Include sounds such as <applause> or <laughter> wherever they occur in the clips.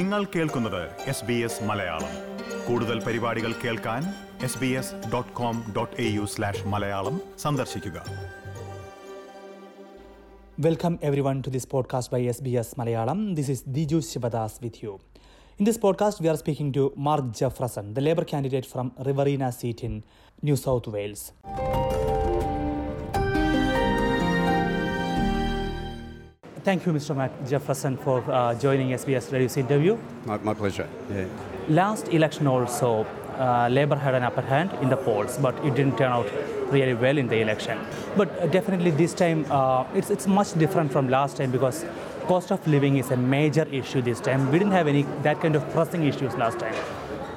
നിങ്ങൾ കേൾക്കുന്നത് S B S Malayalam. കൂടുതൽ പരിപാടികൾ കേൾക്കാൻ S B S dot com dot A U slash Malayalam സന്ദർശിക്കുക. Welcome everyone to this podcast by S B S Malayalam. This is Diju Sivadas with you in this podcast we are speaking to Mark Jefferson the Labour candidate from Riverina seat in New South Wales Thank you, Mr. Mark Jeffreson, for uh, joining SBS Radio's interview. My, my pleasure. Yeah. Last election also, uh, Labour had an upper hand in the polls, but it didn't turn out really well in the election. But uh, definitely this time, uh, it's, it's much different from last time because cost of living is a major issue this time. We didn't have any that kind of pressing issues last time.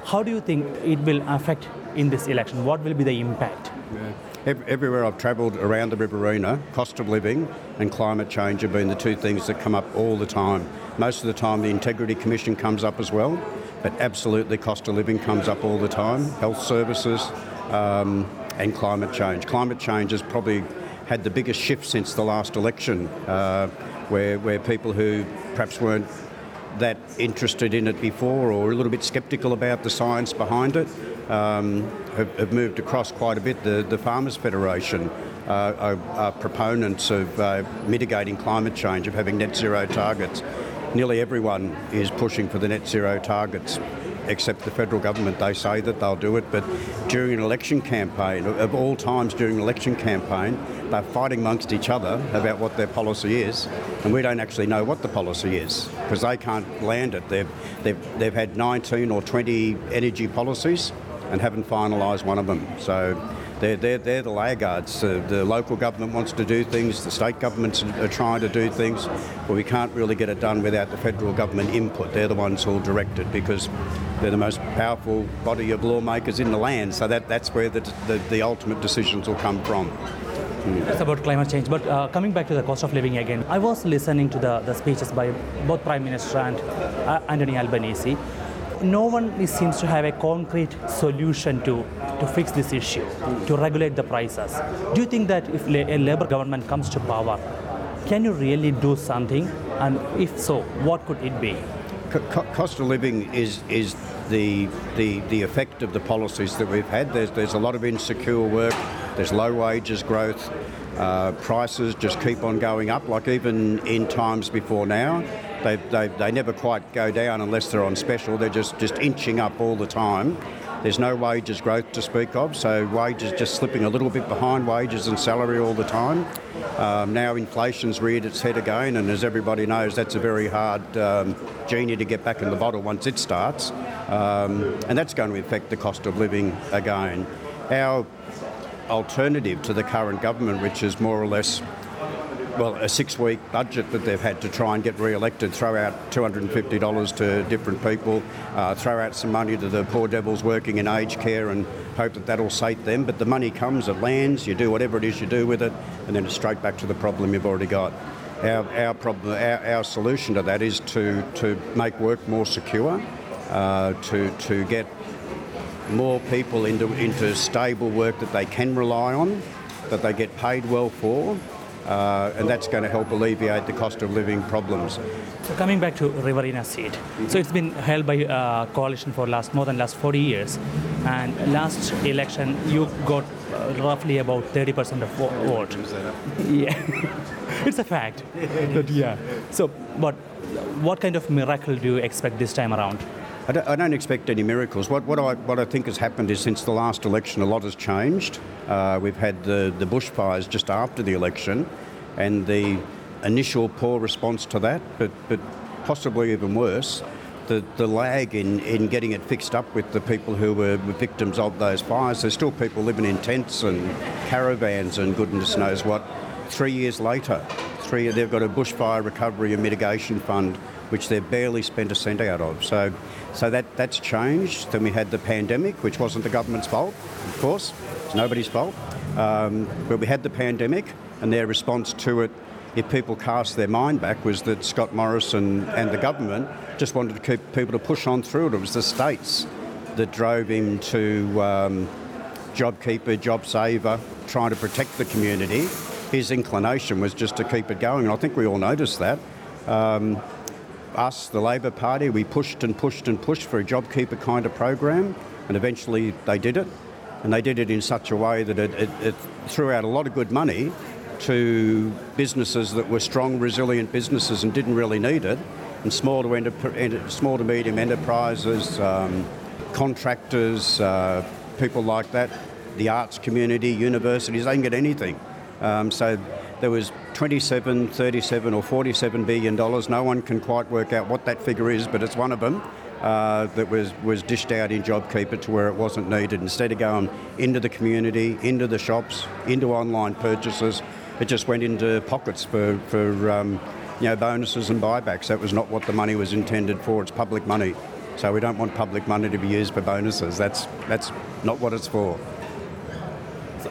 How do you think it will affect in this election? What will be the impact? Ev- Everywhere I've travelled around the Riverina, cost of living and climate change have been the two things that come up all the time. Most of the time, the Integrity Commission comes up as well, but absolutely cost of living comes up all the time. Health services um, and climate change. Climate change has probably had the biggest shift since the last election, uh, where where people who perhaps weren't that interested in it before or a little bit sceptical about the science behind it um, have, have moved across quite a bit. The, the Farmers Federation uh, are, are proponents of uh, mitigating climate change, of having net zero targets. Nearly everyone is pushing for the net zero targets. Except the federal government, they say that they'll do it, but during an election campaign, of all times during an election campaign, they're fighting amongst each other about what their policy is, and we don't actually know what the policy is because they can't land it. They've, they've, they've had 19 or 20 energy policies and haven't finalised one of them. So they're, they're, they're the laggards. Uh, the local government wants to do things, the state governments are trying to do things, but we can't really get it done without the federal government input. They're the ones who'll direct it because they're the most powerful body of lawmakers in the land. So that, that's where the, the, the ultimate decisions will come from. It's about climate change. But uh, coming back to the cost of living again, I was listening to the, the speeches by both Prime Minister and uh, Anthony Albanese. No one seems to have a concrete solution to, to fix this issue, to regulate the prices. Do you think that if a Labour government comes to power, can you really do something? And if so, what could it be? Co- co- cost of living is is the, the the effect of the policies that we've had. There's there's a lot of insecure work. There's low wages growth. Uh, prices just keep on going up. Like even in times before now, they, they, they never quite go down unless they're on special. They're just just inching up all the time. There's no wages growth to speak of, so wages just slipping a little bit behind wages and salary all the time. Um, now inflation's reared its head again, and as everybody knows, that's a very hard um, genie to get back in the bottle once it starts, um, and that's going to affect the cost of living again. Our alternative to the current government, which is more or less well, a six-week budget that they've had to try and get re-elected, throw out $250 to different people, uh, throw out some money to the poor devils working in aged care and hope that that'll sate them. But the money comes, it lands, you do whatever it is you do with it, and then it's straight back to the problem you've already got. Our, our, problem, our, our solution to that is to, to make work more secure, uh, to, to get more people into, into stable work that they can rely on, that they get paid well for, uh, and that's going to help alleviate the cost of living problems. So coming back to Riverina seat, so it's been held by uh, coalition for last more than last 40 years, and last election you got uh, roughly about 30% of vo- vote. Yeah, <laughs> it's a fact. <laughs> But yeah. So, but what kind of miracle do you expect this time around? I don't, I don't expect any miracles. What, what, I, what I think has happened is since the last election, a lot has changed. Uh, we've had the, the bushfires just after the election and the initial poor response to that, but, but possibly even worse, the, the lag in, in getting it fixed up with the people who were victims of those fires. There's still people living in tents and caravans and goodness knows what. Three years later, three, they've got a bushfire recovery and mitigation fund which they've barely spent a cent out of. So, so that, that's changed. Then we had the pandemic, which wasn't the government's fault, of course. It's nobody's fault. Um, but we had the pandemic, and their response to it, if people cast their mind back, was that Scott Morrison and the government just wanted to keep people to push on through it. It was the states that drove him to um, JobKeeper, JobSaver, trying to protect the community. His inclination was just to keep it going, and I think we all noticed that. Um, us, the Labor Party, we pushed and pushed and pushed for a JobKeeper kind of program, and eventually they did it. And they did it in such a way that it, it, it threw out a lot of good money to businesses that were strong, resilient businesses and didn't really need it, and small to, enter, small to medium enterprises, um, contractors, uh, people like that, the arts community, universities, they can get anything. Um, so there was 27, 37 or 47 billion dollars. No one can quite work out what that figure is, but it's one of them. Uh, that was, was dished out in JobKeeper to where it wasn't needed. Instead of going into the community, into the shops, into online purchases, it just went into pockets for, for um, you know, bonuses and buybacks. That was not what the money was intended for. It's public money. So we don't want public money to be used for bonuses. That's, that's not what it's for.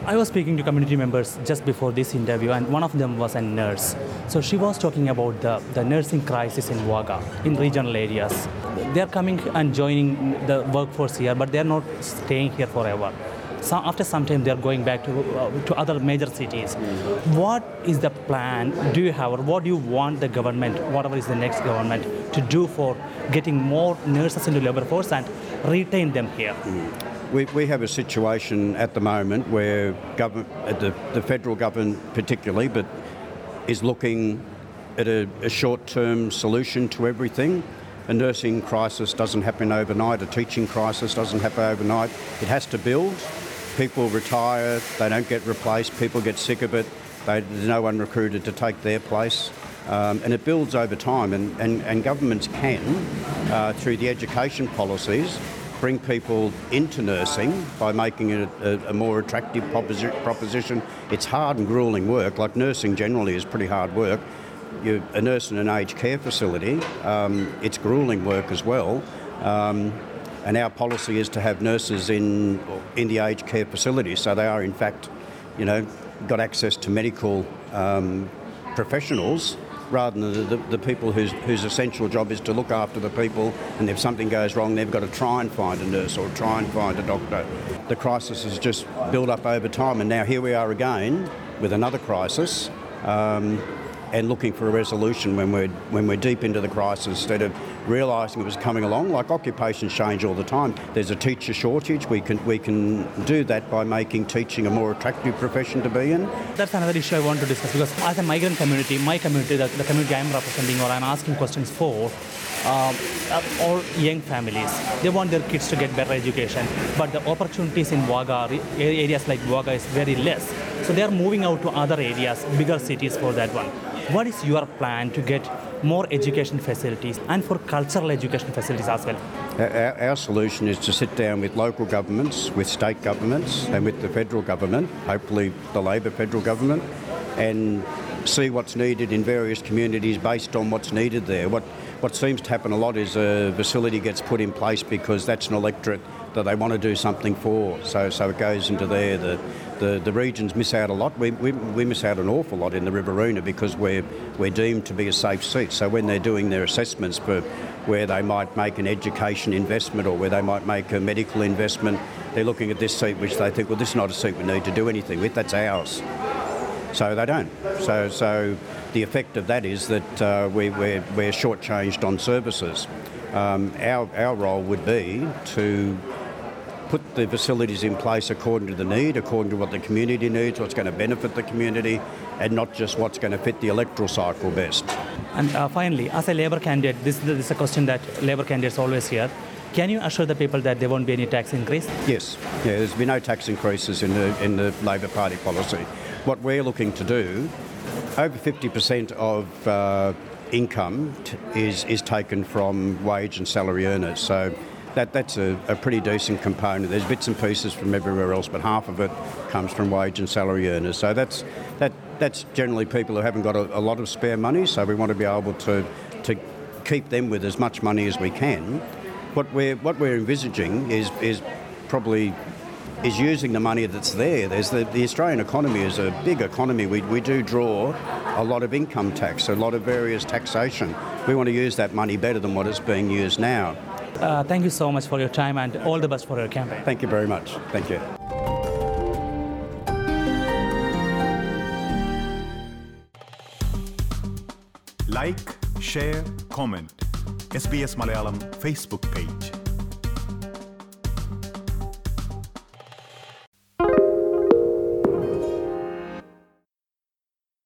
I was speaking to community members just before this interview, and one of them was a nurse. So she was talking about the, the nursing crisis in Wagga, in regional areas. They're coming and joining the workforce here, but they're not staying here forever. So after some time, they're going back to, uh, to other major cities. What is the plan do you have, or what do you want the government, whatever is the next government, to do for getting more nurses into labor force and retain them here? We, we have a situation at the moment where government, uh, the, the federal government particularly, but is looking at a, a short-term solution to everything. A nursing crisis doesn't happen overnight. A teaching crisis doesn't happen overnight. It has to build. People retire. They don't get replaced. People get sick of it. They, there's no one recruited to take their place. Um, and it builds over time. And, and, and governments can, uh, through the education policies, bring people into nursing by making it a, a more attractive proposi- proposition. It's hard and grueling work, like nursing generally is pretty hard work. You're a nurse in an aged care facility, um, it's grueling work as well. Um, and our policy is to have nurses in, in the aged care facilities, so they are in fact, you know, got access to medical um, professionals rather than the, the, the, people whose, whose essential job is to look after the people and if something goes wrong they've got to try and find a nurse or try and find a doctor. The crisis has just built up over time and now here we are again with another crisis um, and looking for a resolution when we're, when we're deep into the crisis instead of realising it was coming along. Like occupations change all the time. There's a teacher shortage. We can, we can do that by making teaching a more attractive profession to be in. That's another issue I want to discuss because as a migrant community, my community, the, the community I'm representing or I'm asking questions for, um, all young families, they want their kids to get better education, but the opportunities in Wagga, areas like Wagga is very less. So they are moving out to other areas, bigger cities for that one. What is your plan to get more education facilities and for cultural education facilities as well? Our, our, solution is to sit down with local governments, with state governments, and with the federal government, hopefully the Labor federal government, and see what's needed in various communities based on what's needed there. What what seems to happen a lot is a facility gets put in place because that's an electorate that they want to do something for. So so it goes into there. The the, the regions miss out a lot. We, we, we miss out an awful lot in the Riverina because we're, we're deemed to be a safe seat. So when they're doing their assessments for where they might make an education investment or where they might make a medical investment, they're looking at this seat which they think, well, this is not a seat we need to do anything with, that's ours. So they don't. So, so the effect of that is that uh, we, we're, we're shortchanged on services. Um, our, our role would be to put the facilities in place according to the need, according to what the community needs, what's going to benefit the community, and not just what's going to fit the electoral cycle best. And uh, finally, as a Labor candidate, this, this is a question that Labor candidates always hear. Can you assure the people that there won't be any tax increase? Yes. Yeah, there's been no tax increases in the, in the Labor Party policy. What we're looking to do, over 50% of uh, income t- is, is taken from wage and salary earners. So that, that's a, a, pretty decent component. There's bits and pieces from everywhere else, but half of it comes from wage and salary earners. So that's, that, that's generally people who haven't got a, a lot of spare money, so we want to be able to, to keep them with as much money as we can. What we're, what we're envisaging is, is probably is using the money that's there. There's the, the Australian economy is a big economy. We, we do draw a lot of income tax, a lot of various taxation. We want to use that money better than what it's being used now. Uh, thank you so much for your time and all the best for your campaign. Thank you very much. Thank you. Like, share, comment. SBS Malayalam Facebook page.